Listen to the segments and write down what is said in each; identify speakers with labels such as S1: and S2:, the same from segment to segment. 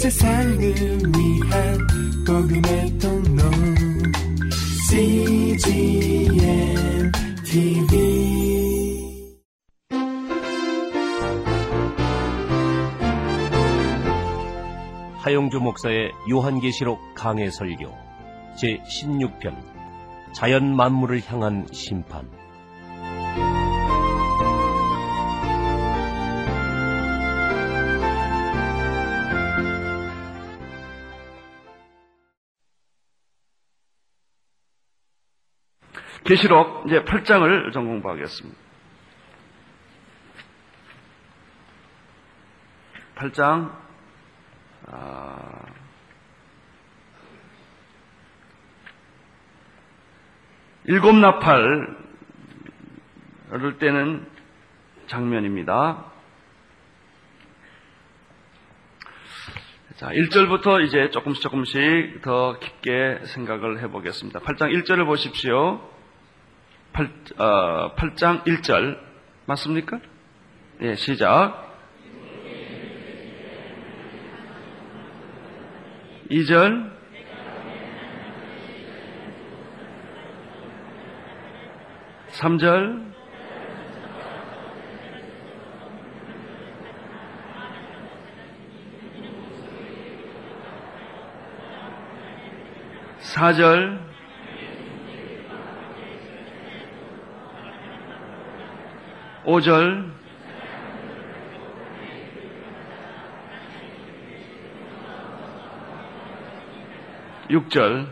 S1: 세상을 위한 복음의 통로. CGM TV
S2: 하영주 목사의 요한계시록 강해 설교 제 16편 자연 만물을 향한 심판
S3: 계시록 이제 8장을 전 공부하겠습니다. 8장 아, 일곱 나팔을 때는 장면입니다. 자, 1절부터 이제 조금씩 조금씩 더 깊게 생각을 해보겠습니다. 8장 1절을 보십시오. 8, 어, 8장 1절. 맞습니까? 예, 시작. 2절. 3절. 4절. 5절. 6절.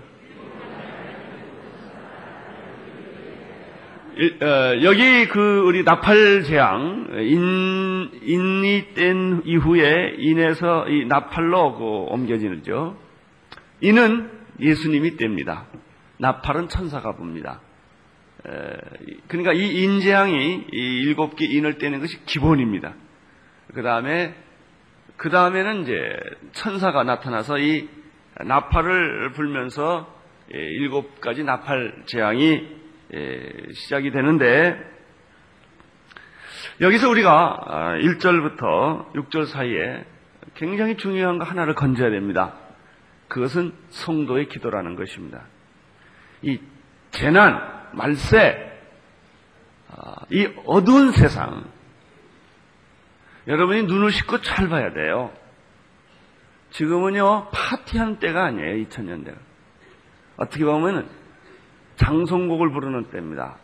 S3: 어, 여기 그 우리 나팔 재앙 인 인이 뗀 이후에 인에서 이 나팔로 그 옮겨지는죠. 인은 예수님이 뗍니다. 나팔은 천사가 붑니다. 그러니까 이 인재앙이 이 일곱 개 인을 떼는 것이 기본입니다. 그 다음에 그 다음에는 이제 천사가 나타나서 이 나팔을 불면서 일곱 가지 나팔 재앙이 시작이 되는데 여기서 우리가 1절부터 아, 6절 사이에 굉장히 중요한 거 하나를 건져야 됩니다. 그것은 성도의 기도라는 것입니다. 이 재난, 말세, 아, 이 어두운 세상, 여러분이 눈을 씻고 잘 봐야 돼요. 지금은요, 파티하는 때가 아니에요, 2000년대가. 어떻게 보면 장송곡을 부르는 때입니다.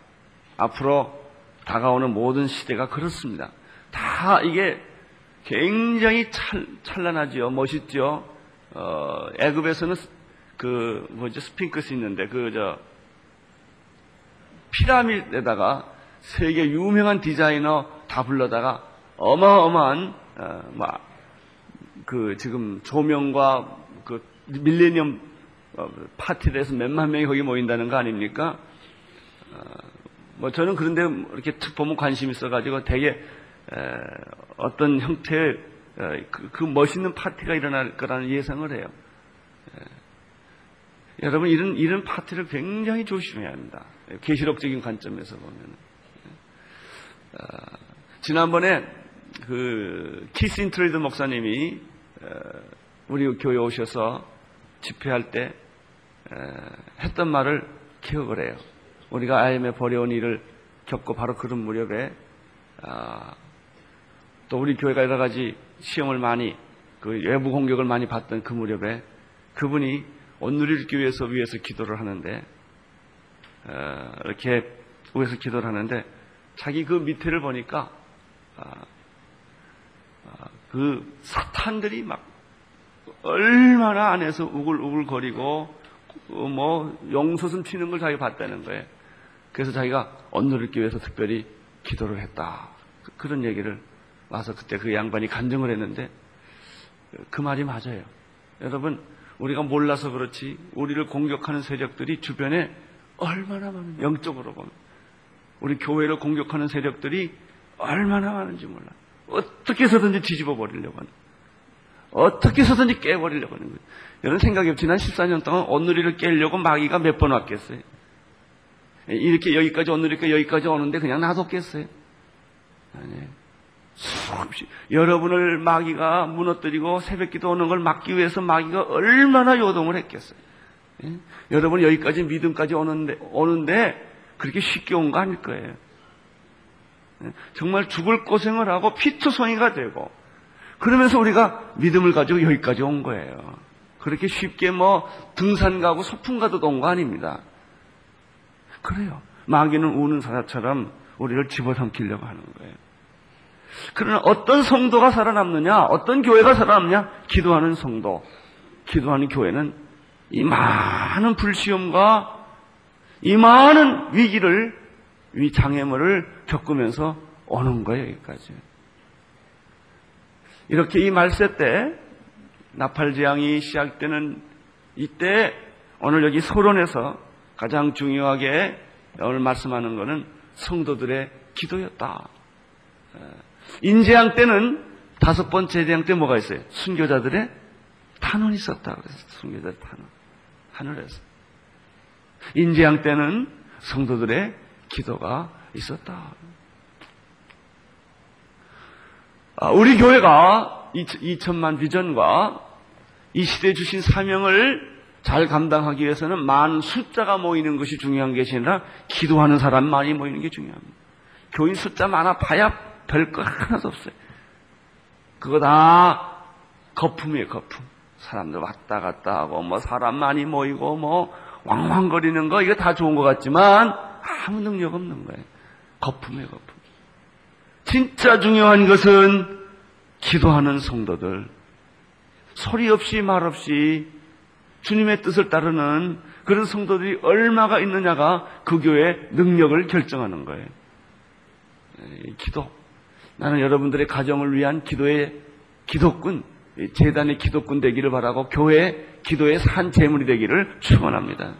S3: 앞으로 다가오는 모든 시대가 그렇습니다. 다 이게 굉장히 찰, 찬란하지요, 멋있죠. 어, 애굽에서는 그 뭐지 스핑크스 있는데 그 저 피라미드에다가 세계 유명한 디자이너 다 불러다가 어마어마한 어, 막그 지금 조명과 그 밀레니엄 어, 파티를 해서 몇만 명이 거기 모인다는 거 아닙니까? 어, 뭐 저는 그런데 이렇게 툭 보면 관심 있어가지고 되게 어떤 형태의 그, 그, 멋있는 파티가 일어날 거라는 예상을 해요. 여러분 이런 이런 파티를 굉장히 조심해야 합니다. 계시록적인 관점에서 보면. 어, 지난번에 그 키스 인트레이터 목사님이 우리 교회 오셔서 집회할 때 했던 말을 기억을 해요. 우리가 IM에 버려온 일을 겪고 바로 그런 무렵에 아, 또 우리 교회가 여러 가지 시험을 많이 그 외부 공격을 많이 받던 그 무렵에 그분이 온누리를 교회에서 위에서 기도를 하는데 이렇게 위에서 기도를 하는데 자기 그 밑에를 보니까 아, 그 사탄들이 막 얼마나 안에서 우글우글거리고 뭐 용솟음 튀는 걸 자기가 봤다는 거예요. 그래서 자기가 언노를 위해서 특별히 기도를 했다. 그런 얘기를 와서 그때 그 양반이 간증을 했는데 그 말이 맞아요. 여러분 우리가 몰라서 그렇지 우리를 공격하는 세력들이 주변에 얼마나 많은 영적으로 보면 우리 교회를 공격하는 세력들이 얼마나 많은지 몰라. 어떻게 해서든지 뒤집어 버리려고 하는 어떻게 해서든지 깨버리려고 하는 거예요. 여러분 생각해 지난 14년 동안 온누리를 깨려고 마귀가 몇 번 왔겠어요? 이렇게 여기까지 온누리가 여기까지 오는데 그냥 놔뒀겠어요? 아니에요. 수없이 여러분을 마귀가 무너뜨리고 새벽기도 오는 걸 막기 위해서 마귀가 얼마나 요동을 했겠어요. 예? 여러분 여기까지 믿음까지 오는데 오는데 그렇게 쉽게 온 거 아닐 거예요. 예? 정말 죽을 고생을 하고 피투성이가 되고 그러면서 우리가 믿음을 가지고 여기까지 온 거예요. 그렇게 쉽게 뭐 등산 가고 소풍 가도 온 거 아닙니다. 그래요. 마귀는 우는 사자처럼 우리를 집어삼키려고 하는 거예요. 그러나 어떤 성도가 살아남느냐, 어떤 교회가 살아남냐? 기도하는 성도, 기도하는 교회는 이 많은 불시험과 이 많은 위기를, 위 장애물을 겪으면서 오는 거예요, 여기까지. 이렇게 이 말세 때, 나팔재앙이 시작되는 이때, 오늘 여기 소론에서 가장 중요하게 오늘 말씀하는 것은 성도들의 기도였다. 인재양 때는 다섯 번째 재앙 때 뭐가 있어요? 순교자들의 탄원이 있었다. 그래서 순교자들 탄원. 하늘에서. 인재양 때는 성도들의 기도가 있었다. 아, 우리 교회가 2천만 비전과 이 시대에 주신 사명을 잘 감당하기 위해서는 많은 숫자가 모이는 것이 중요한 것이 아니라 기도하는 사람 많이 모이는 게 중요합니다. 교인 숫자 많아 봐야 별거 하나도 없어요. 그거 다 거품이에요, 거품. 사람들 왔다 갔다 하고, 뭐 사람 많이 모이고, 뭐 왕왕거리는 거, 이거 다 좋은 것 같지만 아무 능력 없는 거예요. 거품이에요, 거품. 진짜 중요한 것은 기도하는 성도들. 소리 없이 말 없이 주님의 뜻을 따르는 그런 성도들이 얼마가 있느냐가 그 교회의 능력을 결정하는 거예요. 기도. 나는 여러분들의 가정을 위한 기도의 기도꾼, 재단의 기도꾼 되기를 바라고 교회 기도의 산 재물이 되기를 축원합니다.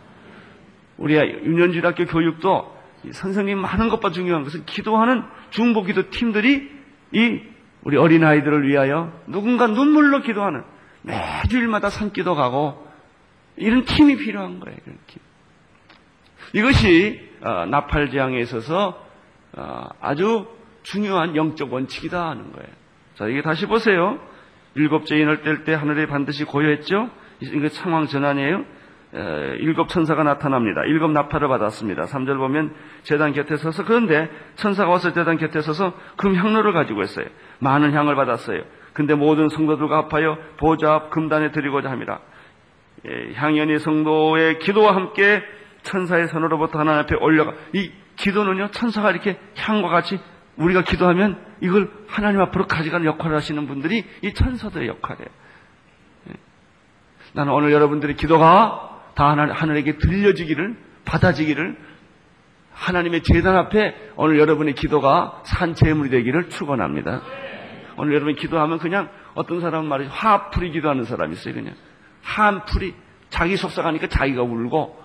S3: 우리 윤현주학교 교육도 선생님 많은 것보다 중요한 것은 기도하는 중보기도 팀들이 이 우리 어린 아이들을 위하여 누군가 눈물로 기도하는 매주일마다 산기도 가고 이런 팀이 필요한 거예요. 이것이 어, 나팔 재앙에 있어서 어, 아주 중요한 영적 원칙이다 하는 거예요. 자, 이게 다시 보세요. 일곱 죄인을 뗄 때 하늘에 반드시 고요했죠? 이거 상황 전환이에요. 일곱 천사가 나타납니다. 일곱 나팔을 받았습니다. 3절 보면 재단 곁에 서서 그런데 천사가 와서 재단 곁에 서서 금 향로를 가지고 있어요. 많은 향을 받았어요. 근데 모든 성도들과 합하여 보좌 앞 금단에 드리고자 합니다. 예, 향연이 성도의 기도와 함께 천사의 손으로부터 하나님 앞에 올려가 이 기도는요 천사가 이렇게 향과 같이 우리가 기도하면 이걸 하나님 앞으로 가져가는 역할을 하시는 분들이 이 천사들의 역할이에요. 예. 나는 오늘 여러분들의 기도가 다 하늘에게 들려지기를 받아지기를 하나님의 재단 앞에 오늘 여러분의 기도가 산 재물이 되기를 축원합니다. 오늘 여러분이 기도하면 그냥 어떤 사람은 말이죠 화풀이 기도하는 사람이 있어요 그냥 한풀이 자기 속삭하니까 자기가 울고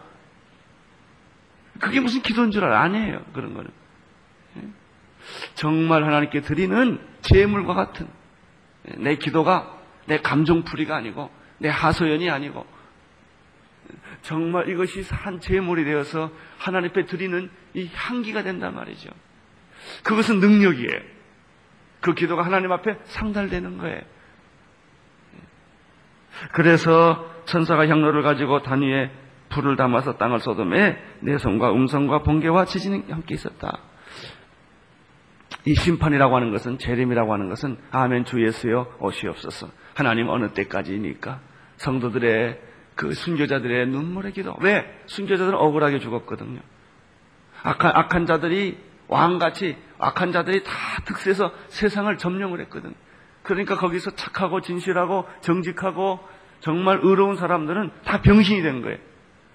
S3: 그게 무슨 기도인 줄 알아 아니에요 그런 거는 정말 하나님께 드리는 재물과 같은 내 기도가 내 감정풀이가 아니고 내 하소연이 아니고 정말 이것이 한 재물이 되어서 하나님 앞에 드리는 이 향기가 된단 말이죠. 그것은 능력이에요. 그 기도가 하나님 앞에 상달되는 거예요. 그래서 천사가 향로를 가지고 단위에 불을 담아서 땅을 쏟음에 내성과 음성과 번개와 지진이 함께 있었다. 이 심판이라고 하는 것은 재림이라고 하는 것은 아멘 주 예수여 오시옵소서. 하나님 어느 때까지니까 성도들의 그 순교자들의 눈물의 기도. 왜? 순교자들은 억울하게 죽었거든요. 악한, 악한 자들이 왕같이 악한 자들이 다 득세해서 세상을 점령을 했거든. 그러니까 거기서 착하고 진실하고 정직하고 정말 의로운 사람들은 다 병신이 된 거예요.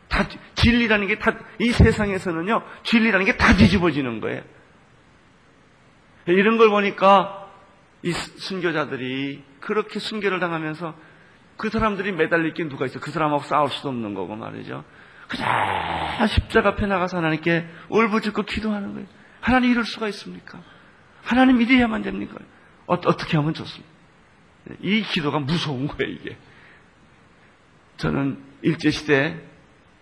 S3: 다 진리라는 게 다 이 세상에서는요 진리라는 게 다 뒤집어지는 거예요. 이런 걸 보니까 이 순교자들이 그렇게 순교를 당하면서 그 사람들이 매달릴 게 누가 있어? 그 사람하고 싸울 수도 없는 거고 말이죠. 그냥 십자가 앞에 나가서 하나님께 울부짖고 기도하는 거예요. 하나님 이럴 수가 있습니까? 하나님 이래야만 됩니까? 어, 떻게 하면 좋습니까? 이 기도가 무서운 거예요, 이게. 저는 일제시대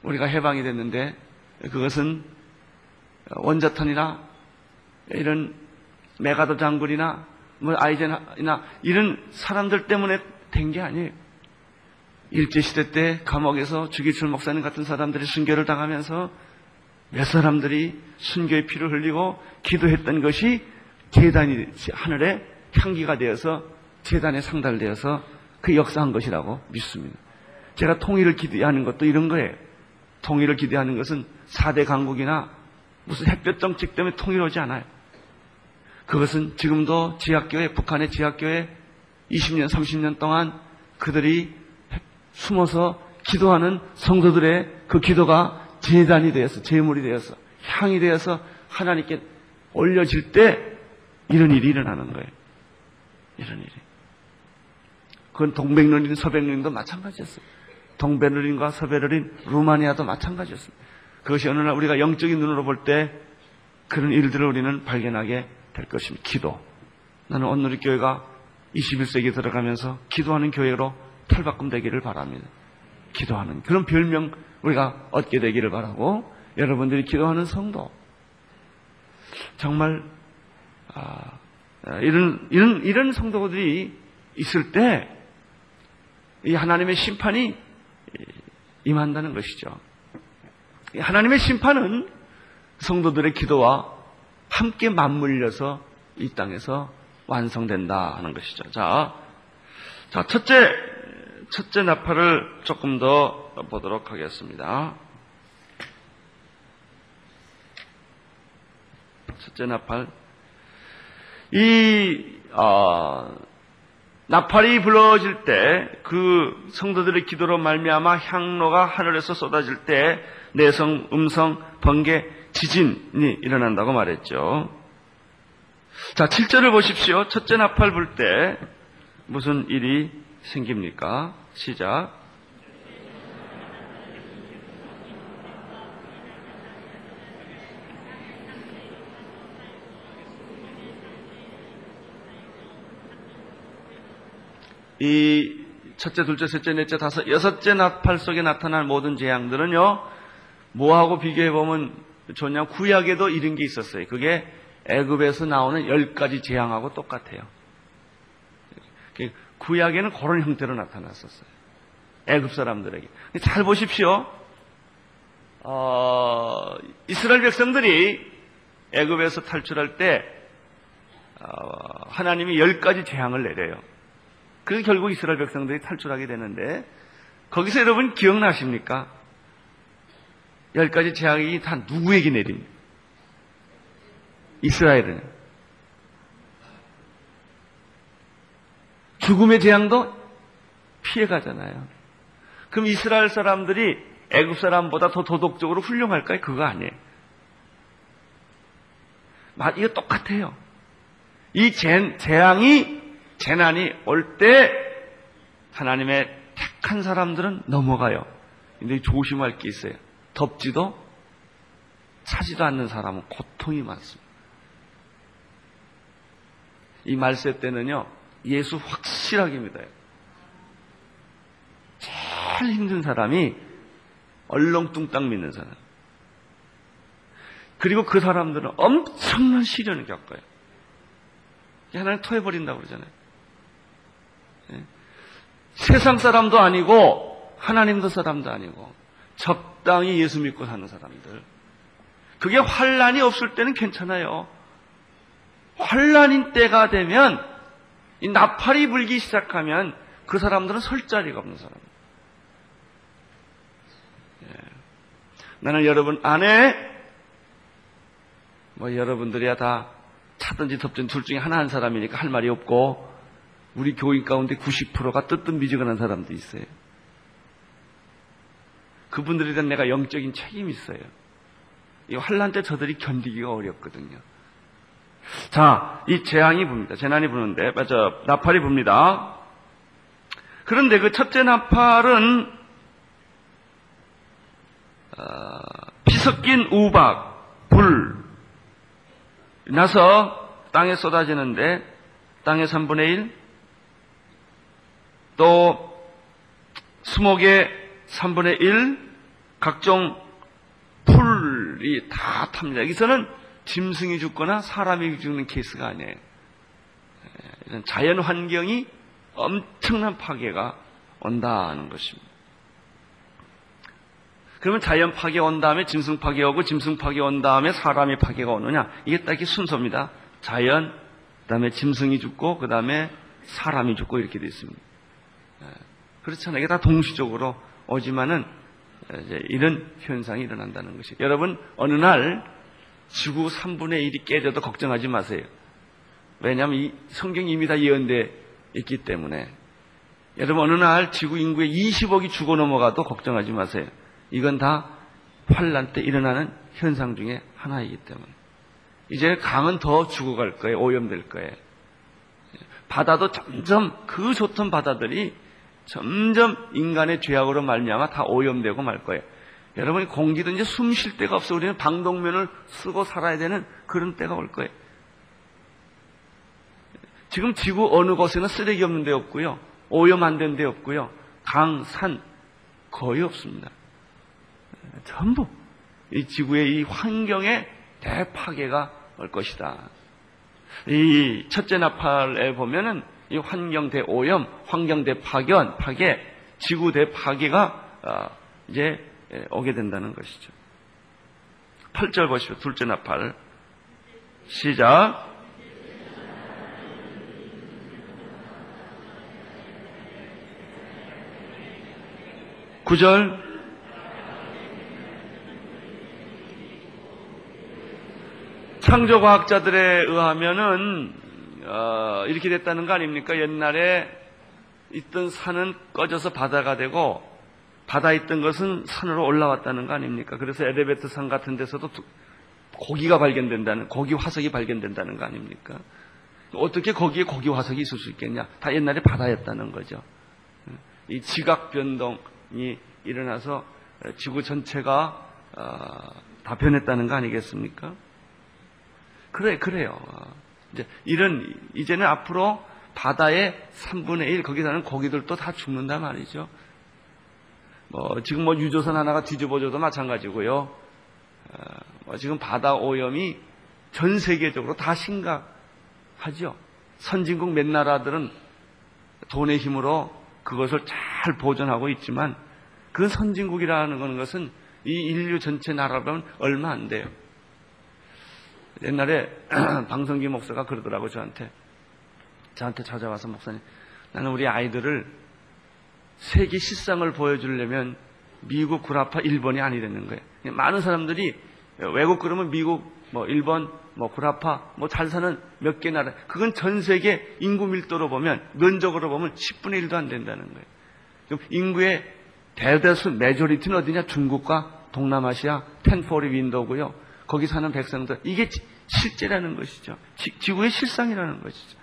S3: 우리가 해방이 됐는데 그것은 원자탄이나 이런 메가더 장군이나 뭐 아이젠이나 이런 사람들 때문에 된 게 아니에요. 일제시대 때 감옥에서 주기철 목사님 같은 사람들이 순교를 당하면서 몇 사람들이 순교의 피를 흘리고 기도했던 것이 재단이 하늘에 향기가 되어서 재단에 상달되어서 그 역사한 것이라고 믿습니다. 제가 통일을 기대하는 것도 이런 거예요. 통일을 기대하는 것은 4대 강국이나 무슨 햇볕 정책 때문에 통일 오지 않아요. 그것은 지금도 지학교회, 북한의 지학교회 20년, 30년 동안 그들이 숨어서 기도하는 성도들의 그 기도가 재단이 되어서, 재물이 되어서, 향이 되어서 하나님께 올려질 때 이런 일이 일어나는 거예요. 이런 일이. 그건 동백론인, 서백론인도 마찬가지였어요. 동베르린과 서베르린, 루마니아도 마찬가지였습니다. 그것이 어느 날 우리가 영적인 눈으로 볼 때 그런 일들을 우리는 발견하게 될 것입니다. 기도. 나는 오늘 교회가 21세기에 들어가면서 기도하는 교회로 탈바꿈 되기를 바랍니다. 기도하는 그런 별명 우리가 얻게 되기를 바라고 여러분들이 기도하는 성도 정말 아, 이런 이런 이런 성도들이 있을 때 이 하나님의 심판이 임한다는 것이죠. 하나님의 심판은 성도들의 기도와 함께 맞물려서 이 땅에서 완성된다 하는 것이죠. 자, 자 첫째 첫째 나팔을 조금 더 보도록 하겠습니다. 첫째 나팔. 이 어, 나팔이 불러질 때 그 성도들의 기도로 말미암아 향로가 하늘에서 쏟아질 때 내성, 음성, 번개, 지진이 일어난다고 말했죠. 자, 7절을 보십시오. 첫째 나팔 불 때 무슨 일이 생깁니까? 시작. 이 첫째, 둘째, 셋째, 넷째, 다섯, 여섯째 나팔 속에 나타난 모든 재앙들은요, 뭐하고 비교해보면 좋냐? 구약에도 이런 게 있었어요. 그게 애굽에서 나오는 열 가지 재앙하고 똑같아요. 구약에는 그런 형태로 나타났었어요. 애굽 사람들에게. 잘 보십시오. 어, 이스라엘 백성들이 애굽에서 탈출할 때 어, 하나님이 열 가지 재앙을 내려요. 그 결국 이스라엘 백성들이 탈출하게 되는데 거기서 여러분 기억나십니까? 열 가지 재앙이 다 누구에게 내립니까? 이스라엘은. 죽음의 재앙도 피해가잖아요. 그럼 이스라엘 사람들이 애굽 사람보다 더 도덕적으로 훌륭할까요? 그거 아니에요. 이거 똑같아요. 이 재, 재앙이 재난이 올 때 하나님의 택한 사람들은 넘어가요. 근데 조심할 게 있어요. 덥지도 차지도 않는 사람은 고통이 많습니다. 이 말세 때는요, 예수 확실하게 믿어요. 제일 힘든 사람이 얼렁뚱땅 믿는 사람. 그리고 그 사람들은 엄청난 시련을 겪어요. 하나님 토해버린다고 그러잖아요. 네? 세상 사람도 아니고, 하나님도 사람도 아니고, 적당히 예수 믿고 사는 사람들. 그게 환란이 없을 때는 괜찮아요. 환란인 때가 되면 이 나팔이 불기 시작하면 그 사람들은 설 자리가 없는 사람. 예. 나는 여러분 안에 뭐 여러분들이야 다 차든지 덥든지 둘 중에 하나 한 사람이니까 할 말이 없고 우리 교인 가운데 90%가 뜨뜻 미지근한 사람도 있어요. 그분들에 대한 내가 영적인 책임이 있어요. 이 환란 때 저들이 견디기가 어렵거든요. 자, 이 재앙이 붑니다. 재난이 부는데, 맞아, 나팔이 붑니다. 그런데 그 첫째 나팔은 어, 피 섞인 우박, 불 나서 땅에 쏟아지는데 땅의 3분의 1, 또 수목의 3분의 1, 각종 풀이 다 탑니다. 여기서는 짐승이 죽거나 사람이 죽는 케이스가 아니에요. 예. 이런 자연 환경이 엄청난 파괴가 온다는 것입니다. 그러면 자연 파괴 온 다음에 짐승 파괴 오고 짐승 파괴 온 다음에 사람이 파괴가 오느냐? 이게 딱이 순서입니다. 자연, 그다음에 짐승이 죽고 그다음에 사람이 죽고 이렇게 되어 있습니다. 예, 그렇잖아요. 이게 다 동시적으로 오지만은 이런 현상이 일어난다는 것이. 여러분 어느 날 지구 3분의 1이 깨져도 걱정하지 마세요. 왜냐하면 이 성경이 이미 다 예언돼 있기 때문에 여러분 어느 날 지구 인구의 20억이 죽어 넘어가도 걱정하지 마세요. 이건 다 환란 때 일어나는 현상 중에 하나이기 때문에 이제 강은 더 죽어갈 거예요. 오염될 거예요. 바다도 점점 그 좋던 바다들이 점점 인간의 죄악으로 말미암아 다 오염되고 말 거예요. 여러분이 공기도 이제 숨 쉴 데가 없어 우리는 방독면을 쓰고 살아야 되는 그런 때가 올 거예요. 지금 지구 어느 곳에는 쓰레기 없는 데 없고요. 오염 안 된 데 없고요. 강, 산 거의 없습니다. 전부 이 지구의 이 환경에 대파괴가 올 것이다. 이 첫째 나팔에 보면은 이 환경 대 오염, 환경 대 파견, 파괴, 지구 대 파괴가 어, 이제 오게 된다는 것이죠. 8절 보시오. 둘째 나팔. 시작. 구절 창조과학자들에 의하면은 어, 이렇게 됐다는 거 아닙니까? 옛날에 있던 산은 꺼져서 바다가 되고 바다에 있던 것은 산으로 올라왔다는 거 아닙니까? 그래서 에레베트 산 같은 데서도 고기가 발견된다는 고기 화석이 발견된다는 거 아닙니까? 어떻게 거기에 고기 화석이 있을 수 있겠냐? 다 옛날에 바다였다는 거죠. 이 지각 변동이 일어나서 지구 전체가 어, 다 변했다는 거 아니겠습니까? 그래, 그래요. 이제 이런, 이제는 앞으로 바다의 3분의 1, 거기 사는 고기들도 다 죽는다 말이죠. 뭐, 지금 뭐 유조선 하나가 뒤집어져도 마찬가지고요. 어, 뭐 지금 바다 오염이 전 세계적으로 다 심각하죠. 선진국 몇 나라들은 돈의 힘으로 그것을 잘 보존하고 있지만 그 선진국이라는 것은 이 인류 전체 나라로는 얼마 안 돼요. 옛날에 방성기 목사가 그러더라고 저한테 저한테 찾아와서 목사님 나는 우리 아이들을 세계 실상을 보여주려면 미국 구라파 일본이 아니라는 거예요. 많은 사람들이 외국 그러면 미국 뭐 일본 뭐 구라파 뭐 잘 사는 몇 개 나라 그건 전 세계 인구 밀도로 보면 면적으로 보면 10분의 1도 안 된다는 거예요. 그럼 인구의 대다수 메조리티는 어디냐? 중국과 동남아시아 텐포리 윈도고요. 거기 사는 백성들 이게 실제라는 것이죠. 지, 구의 실상이라는 것이죠.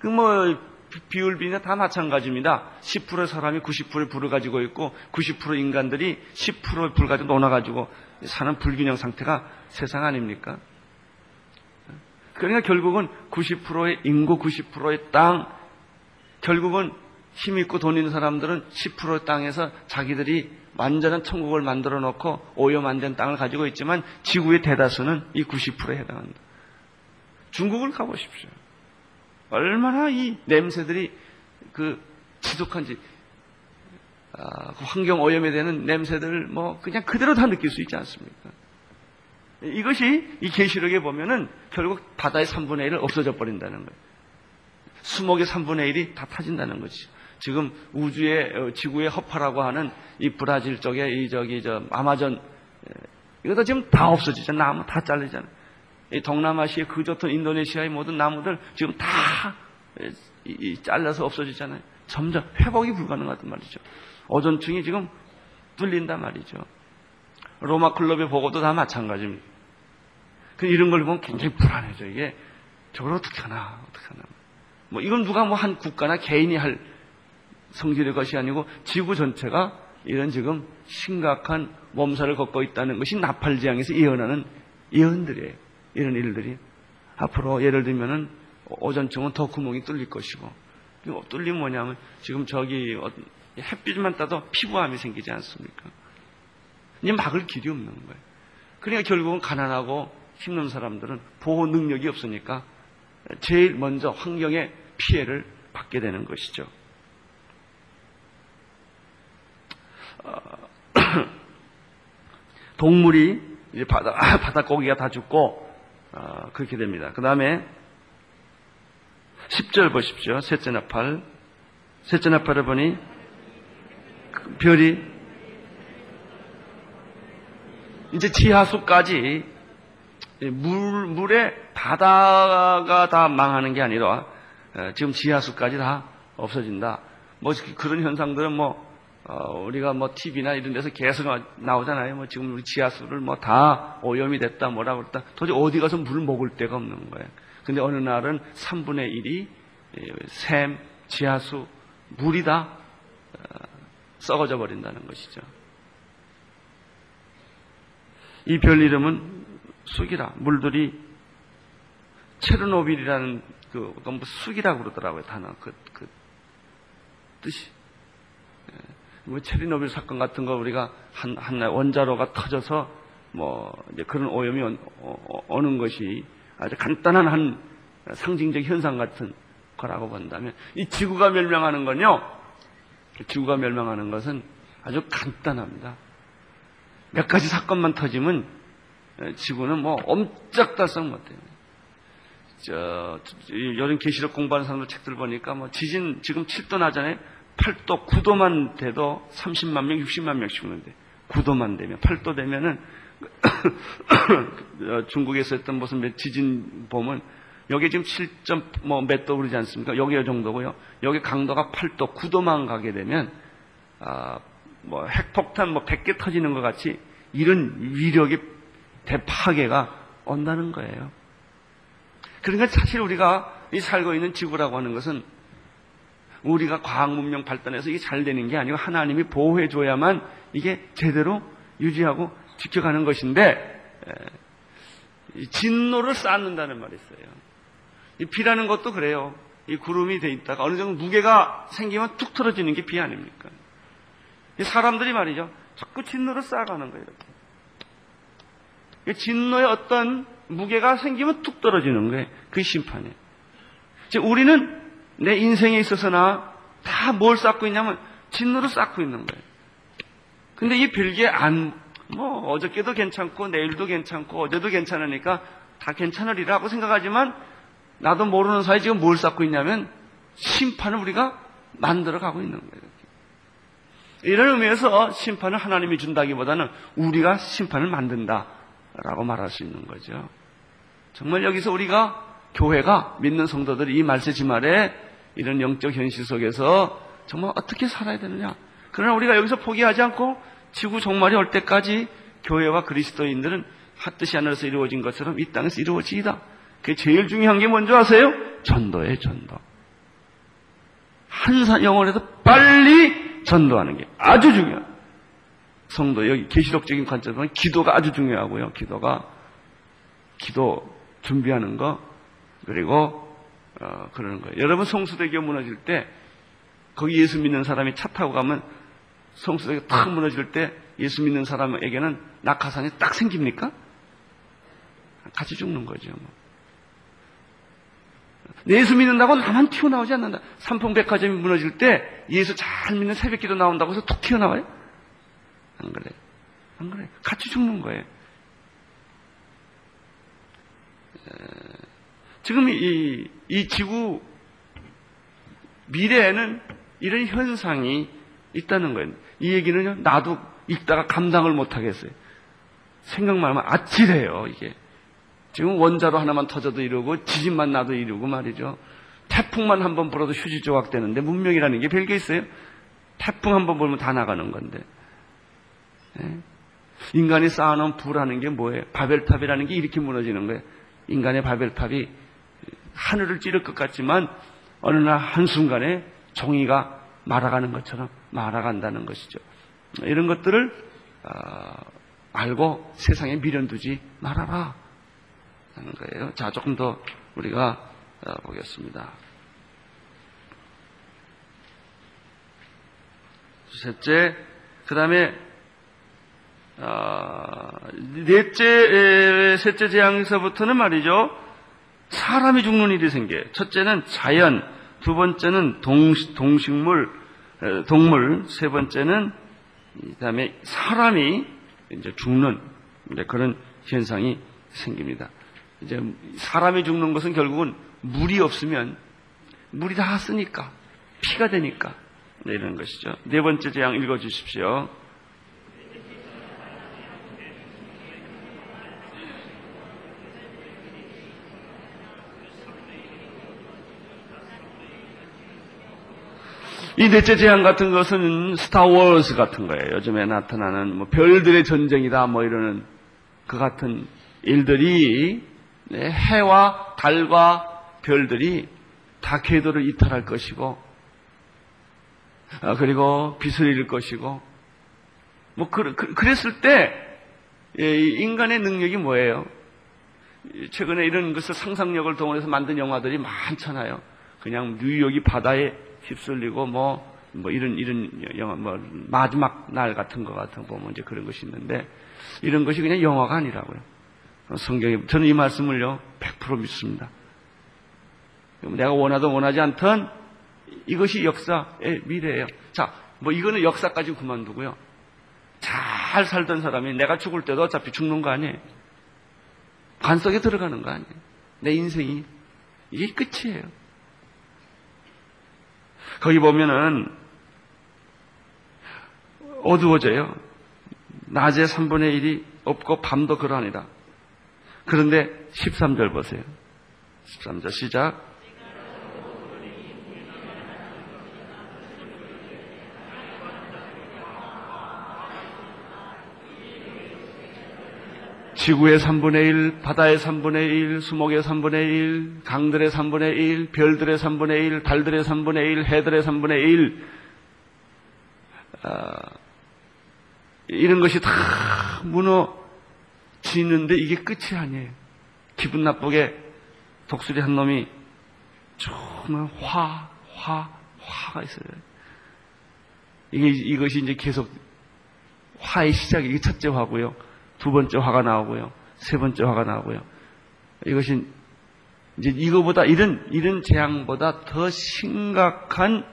S3: 그 뭐 비율비나 다 마찬가지입니다. 10% 사람이 90%의 불을 가지고 있고 90% 인간들이 10%의 불 가지고 놀아가지고 사는 불균형 상태가 세상 아닙니까? 그러니까 결국은 90%의 인구, 90%의 땅, 결국은 힘 있고 돈 있는 사람들은 10% 땅에서 자기들이 완전한 천국을 만들어 놓고 오염 안 된 땅을 가지고 있지만 지구의 대다수는 이 90%에 해당한다. 중국을 가보십시오. 얼마나 이 냄새들이 그 지독한지 아, 그 환경 오염에 대한 냄새들 뭐 그냥 그대로 다 느낄 수 있지 않습니까? 이것이 이 계시록에 보면은 결국 바다의 3분의 1을 없어져 버린다는 거예요. 수목의 3분의 1이 다 타진다는 거지. 지금 우주의 어, 지구의 허파라고 하는 이 브라질 쪽에 이 저기 저 아마존 이것도 지금 다 없어지죠. 나무 다 잘리잖아요. 이 동남아시아 그 좋던 인도네시아의 모든 나무들 지금 다 잘라서 없어지잖아요. 점점 회복이 불가능하단 말이죠. 오존층이 지금 뚫린단 말이죠. 로마 클럽의 보고도 다 마찬가지입니다. 그 이런 걸 보면 굉장히 불안해져. 이게 저걸 어떻게 하나, 어떻게 하나. 뭐 이건 누가 뭐 한 국가나 개인이 할 성질의 것이 아니고 지구 전체가 이런 지금 심각한 몸살을 걷고 있다는 것이 나팔지향에서 예언하는 예언들이에요. 이런 일들이 앞으로 예를 들면은 오전쯤은 더 구멍이 뚫릴 것이고 뚫리면 뭐냐면 지금 저기 어, 햇빛만 따도 피부암이 생기지 않습니까? 이제 막을 길이 없는 거예요. 그러니까 결국은 가난하고 힘든 사람들은 보호 능력이 없으니까 제일 먼저 환경의 피해를 받게 되는 것이죠. 어, 동물이 바다, 바닷고기가 다 죽고 어, 그렇게 됩니다. 그 다음에 10절 보십시오. 셋째 나팔. 셋째 나팔을 보니 그 별이 이제 지하수까지 물, 물에 바다가 다 망하는 게 아니라 어, 지금 지하수까지 다 없어진다. 뭐 그런 현상들은 뭐 어, 우리가 뭐 TV나 이런 데서 계속 나오잖아요. 뭐 지금 우리 지하수를 뭐 다 오염이 됐다 뭐라 그랬다. 도저히 어디 가서 물 먹을 데가 없는 거예요. 근데 어느 날은 3분의 1이 샘, 지하수, 물이 다 어, 썩어져 버린다는 것이죠. 이 별 이름은 쑥이라 물들이 체르노빌이라는 그, 그건 뭐 쑥이라고 그러더라고요 단어 그, 그 뜻이 예. 뭐 체르노빌 사건 같은 거 우리가 한, 한 원자로가 터져서 뭐 이제 그런 오염이 오, 오, 오는 것이 아주 간단한 한 상징적 현상 같은 거라고 본다면 이 지구가 멸망하는 건요 지구가 멸망하는 것은 아주 간단합니다. 몇 가지 사건만 터지면 지구는 뭐 엄짝달싹 못해요. 저, 요즘 계시록 공부하는 사람들 책들 보니까 뭐 지진 지금 7도 나잖아요. 8도, 9도만 돼도 30만 명, 60만 명씩 오는데 9도만 되면 8도 되면은 중국에서 했던 무슨 지진 보면 여기 지금 7점 뭐몇도 그러지 않습니까? 여기 이 정도고요. 여기 강도가 8도, 9도만 가게 되면 아, 뭐 핵폭탄 뭐 100개 터지는 것 같이 이런 위력의 대파괴가 온다는 거예요. 그러니까 사실 우리가 이 살고 있는 지구라고 하는 것은 우리가 과학 문명 발전해서 이게 잘 되는 게 아니고 하나님이 보호해 줘야만 이게 제대로 유지하고 지켜가는 것인데 진노를 쌓는다는 말이 있어요. 이 비라는 것도 그래요. 이 구름이 돼 있다가 어느 정도 무게가 생기면 툭 틀어지는 게 비 아닙니까? 사람들이 말이죠. 자꾸 진노를 쌓아가는 거예요. 이렇게. 진노의 어떤 무게가 생기면 툭 떨어지는 거예요. 그 심판이에요. 우리는 내 인생에 있어서나 다 뭘 쌓고 있냐면 진노를 쌓고 있는 거예요. 근데 이 별게 안, 뭐, 어저께도 괜찮고, 내일도 괜찮고, 어제도 괜찮으니까 다 괜찮으리라고 생각하지만, 나도 모르는 사이 지금 뭘 쌓고 있냐면, 심판을 우리가 만들어 가고 있는 거예요. 이런 의미에서 심판을 하나님이 준다기보다는 우리가 심판을 만든다라고 말할 수 있는 거죠. 정말 여기서 우리가 교회가 믿는 성도들이 이 말세 지 말에 이런 영적 현실 속에서 정말 어떻게 살아야 되느냐. 그러나 우리가 여기서 포기하지 않고 지구 종말이 올 때까지 교회와 그리스도인들은 핫뜻이 하늘에서 이루어진 것처럼 이 땅에서 이루어지이다. 그게 제일 중요한 게 뭔지 아세요? 전도예요, 전도. 한 영혼에도 빨리 전도하는 게 아주 중요해요. 성도, 여기 계시록적인 관점에서는 기도가 아주 중요하고요. 기도가, 기도 준비하는 거, 그리고, 어, 그러는 거예요. 여러분 성수대교 무너질 때, 거기 예수 믿는 사람이 차 타고 가면 성수대교 탁 무너질 때 예수 믿는 사람에게는 낙하산이 딱 생깁니까? 같이 죽는 거죠. 뭐. 예수 믿는다고 나만 튀어나오지 않는다. 삼풍백화점이 무너질 때 예수 잘 믿는 새벽기도 나온다고 해서 툭 튀어나와요? 안 그래. 안 그래. 같이 죽는 거예요. 지금 이, 이 지구 미래에는 이런 현상이 있다는 거예요. 이 얘기는 나도 읽다가 감당을 못 하겠어요. 생각만 하면 아찔해요, 이게. 지금 원자로 하나만 터져도 이러고 지진만 나도 이러고 말이죠. 태풍만 한 번 불어도 휴지 조각 되는데 문명이라는 게 별게 있어요. 태풍 한 번 불면 다 나가는 건데. 네? 인간이 쌓아놓은 불하는 게 뭐예요? 바벨탑이라는 게 이렇게 무너지는 거예요. 인간의 바벨탑이 하늘을 찌를 것 같지만 어느 날 한순간에 종이가 말아가는 것처럼 말아간다는 것이죠. 이런 것들을 어, 알고 세상에 미련 두지 말아라 하는 거예요. 자, 조금 더 우리가 어, 보겠습니다. 셋째, 그 다음에 어, 넷째, 셋째 재앙에서부터는 말이죠. 사람이 죽는 일이 생겨요. 첫째는 자연, 두 번째는 동식, 동식물, 에, 동물, 세 번째는 그다음에 사람이 이제 죽는 이제 그런 현상이 생깁니다. 이제 사람이 죽는 것은 결국은 물이 없으면 물이 다 쓰니까 피가 되니까 네, 이런 것이죠. 네 번째 재앙 읽어 주십시오. 이 넷째 재앙 같은 것은 스타워즈 같은 거예요. 요즘에 나타나는 뭐 별들의 전쟁이다 뭐 이러는 그 같은 일들이 네, 해와 달과 별들이 다 궤도를 이탈할 것이고 아, 그리고 빛을 잃을 것이고 뭐 그, 그 랬을때 예, 인간의 능력이 뭐예요? 최근에 이런 것을 상상력을 동원해서 만든 영화들이 많잖아요. 그냥 뉴욕이 바다에 휩쓸리고 뭐, 뭐 이런, 이런 영화, 뭐, 마지막 날 같은 거 같은 거 보면 이제 그런 것이 있는데, 이런 것이 그냥 영화가 아니라고요. 성경에, 저는 이 말씀을요, 100% 믿습니다. 내가 원하든 원하지 않든 이것이 역사의 미래예요. 자, 뭐 이거는 역사까지 그만두고요. 잘 살던 사람이 내가 죽을 때도 어차피 죽는 거 아니에요. 관 속에 들어가는 거 아니에요. 내 인생이. 이게 끝이에요. 거기 보면은 어두워져요. 낮에 3분의 1이 없고 밤도 그러하니라. 그런데 13절 보세요. 13절 시작. 지구의 3분의 1, 바다의 3분의 1, 수목의 3분의 1, 강들의 3분의 1, 별들의 3분의 1, 달들의 3분의 1, 해들의 3분의 1, 아, 이런 것이 다 무너지는데 이게 끝이 아니에요. 기분 나쁘게 독수리 한 놈이 정말 화, 화, 화가 있어요. 이게, 이것이 이제 계속 화의 시작이, 이게 첫째 화고요. 두 번째 화가 나오고요. 세 번째 화가 나오고요. 이것이 이제 이거보다 이런 이런 재앙보다 더 심각한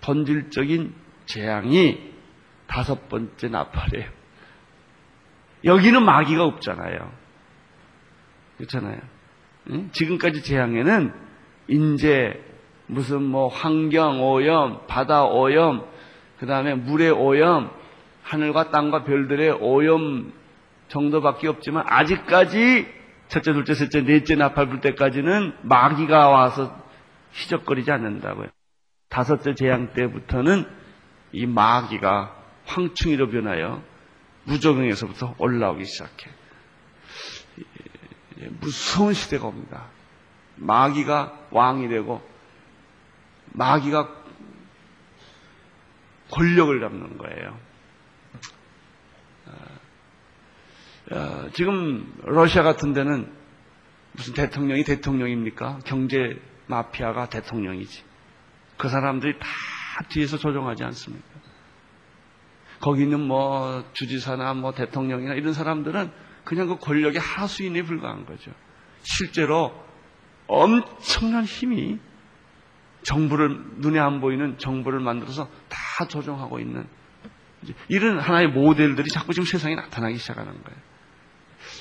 S3: 본질적인 재앙이 다섯 번째 나팔이에요. 여기는 마귀가 없잖아요. 그렇잖아요. 지금까지 재앙에는 인재 무슨 뭐 환경 오염, 바다 오염, 그 다음에 물의 오염, 하늘과 땅과 별들의 오염 정도밖에 없지만 아직까지 첫째, 둘째, 셋째, 넷째 나팔 불 때까지는 마귀가 와서 희적거리지 않는다고요. 다섯째 재앙 때부터는 이 마귀가 황충이로 변하여 무적응에서부터 올라오기 시작해. 무서운 시대가 옵니다. 마귀가 왕이 되고 마귀가 권력을 잡는 거예요. 어, 지금 러시아 같은 데는 무슨 대통령이 대통령입니까? 경제 마피아가 대통령이지. 그 사람들이 다 뒤에서 조종하지 않습니까? 거기 있는 뭐 주지사나 뭐 대통령이나 이런 사람들은 그냥 그 권력의 하수인에 불과한 거죠. 실제로 엄청난 힘이 정부를 눈에 안 보이는 정부를 만들어서 다 조종하고 있는 이런 하나의 모델들이 자꾸 지금 세상에 나타나기 시작하는 거예요.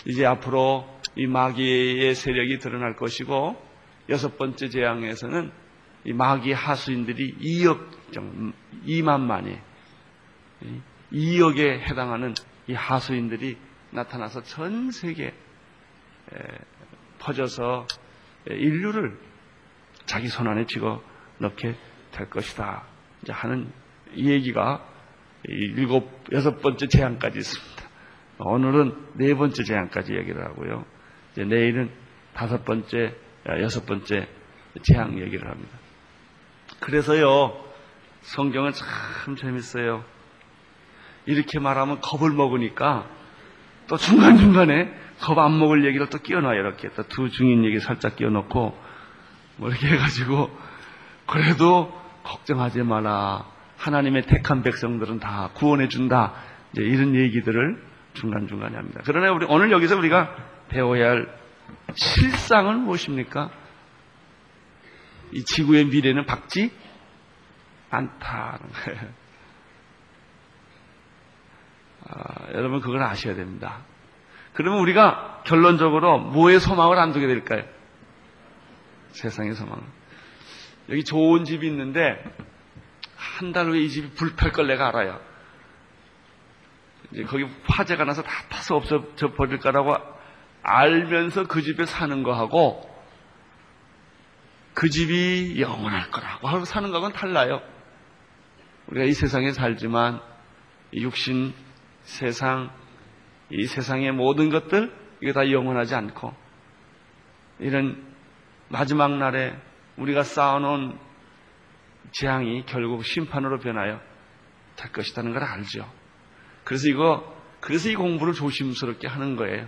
S3: 이제 앞으로 이 마귀의 세력이 드러날 것이고 여섯 번째 재앙에서는 이 마귀 하수인들이 2억 정 2만만이 2억에 해당하는 이 하수인들이 나타나서 전 세계에 퍼져서 인류를 자기 손 안에 집어 넣게 될 것이다. 하는 이 얘기가 일곱 여섯 번째 재앙까지 있습니다. 오늘은 네 번째 재앙까지 얘기를 하고요. 이제 내일은 다섯 번째, 아, 여섯 번째 재앙 얘기를 합니다. 그래서요, 성경은 참 재밌어요. 이렇게 말하면 겁을 먹으니까 또 중간중간에 겁 안 먹을 얘기를 또 끼워놔요. 이렇게 또 두 중인 얘기 살짝 끼워놓고 뭐 이렇게 해가지고 그래도 걱정하지 마라. 하나님의 택한 백성들은 다 구원해준다. 이제 이런 얘기들을 중간중간에 합니다. 그러나 우리 오늘 여기서 우리가 배워야 할 실상은 무엇입니까? 이 지구의 미래는 밝지 않다는 거예요. 아, 여러분 그걸 아셔야 됩니다. 그러면 우리가 결론적으로 뭐에 소망을 안 두게 될까요? 세상의 소망. 여기 좋은 집이 있는데 한 달 후에 이 집이 불탈 걸 내가 알아요. 이제 거기 화재가 나서 다 타서 없어져 버릴 거라고 알면서 그 집에 사는 거하고 그 집이 영원할 거라고 하고 사는 거하고는 달라요. 우리가 이 세상에 살지만 이 육신, 세상, 이 세상의 모든 것들 이게 다 영원하지 않고 이런 마지막 날에 우리가 쌓아놓은 재앙이 결국 심판으로 변하여 될 것이라는 걸 알죠. 그래서 이거 그래서 이 공부를 조심스럽게 하는 거예요.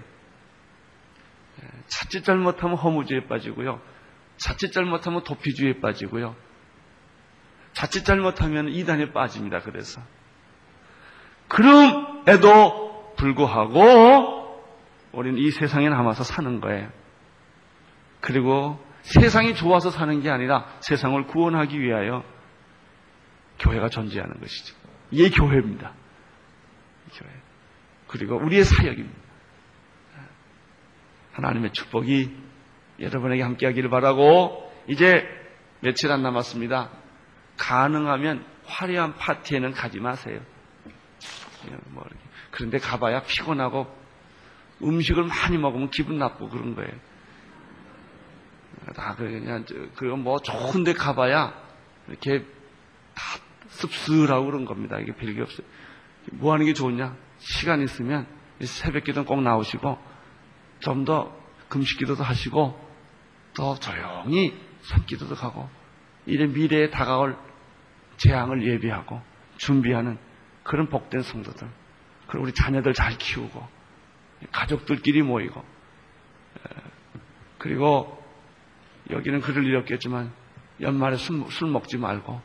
S3: 자칫 잘못하면 허무주의에 빠지고요. 자칫 잘못하면 도피주의에 빠지고요. 자칫 잘못하면 이단에 빠집니다. 그래서 그럼에도 불구하고 우리는 이 세상에 남아서 사는 거예요. 그리고 세상이 좋아서 사는 게 아니라 세상을 구원하기 위하여 교회가 존재하는 것이죠. 이게 교회입니다. 그리고 우리의 사역입니다. 하나님의 축복이 여러분에게 함께하기를 바라고 이제 며칠 안 남았습니다. 가능하면 화려한 파티에는 가지 마세요. 뭐 그런데 가봐야 피곤하고 음식을 많이 먹으면 기분 나쁘고 그런 거예요. 다 그냥 그뭐 좋은데 가봐야 이렇게 다 씁쓸하고 그런 겁니다. 이게 별게 없어요. 뭐 하는 게 좋냐? 시간 있으면 새벽 기도 꼭 나오시고 좀 더 금식 기도도 하시고 더 조용히 산 기도도 가고 이래 미래에 다가올 재앙을 예비하고 준비하는 그런 복된 성도들 그리고 우리 자녀들 잘 키우고 가족들끼리 모이고 그리고 여기는 일 없겠지만 연말에 술, 술 먹지 말고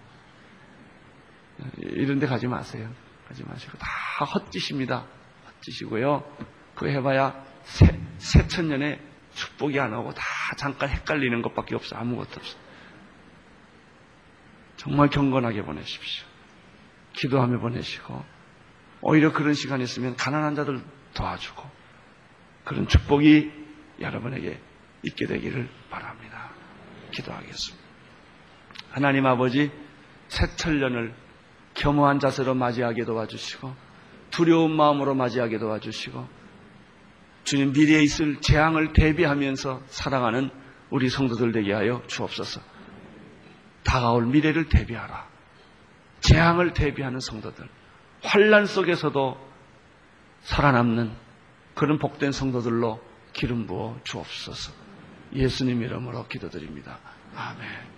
S3: 이런 데 가지 마세요. 가지 마시고 다 헛짓입니다. 헛짓이고요. 그거 해봐야 새, 새천년에 축복이 안 오고 다 잠깐 헷갈리는 것밖에 없어. 아무것도 없어. 정말 경건하게 보내십시오. 기도하며 보내시고 오히려 그런 시간이 있으면 가난한 자들 도와주고 그런 축복이 여러분에게 있게 되기를 바랍니다. 기도하겠습니다. 하나님 아버지 새천년을 겸허한 자세로 맞이하게 도와주시고 두려운 마음으로 맞이하게 도와주시고 주님 미래에 있을 재앙을 대비하면서 살아가는 우리 성도들 되게 하여 주옵소서. 다가올 미래를 대비하라. 재앙을 대비하는 성도들. 환란 속에서도 살아남는 그런 복된 성도들로 기름 부어 주옵소서. 예수님 이름으로 기도드립니다. 아멘.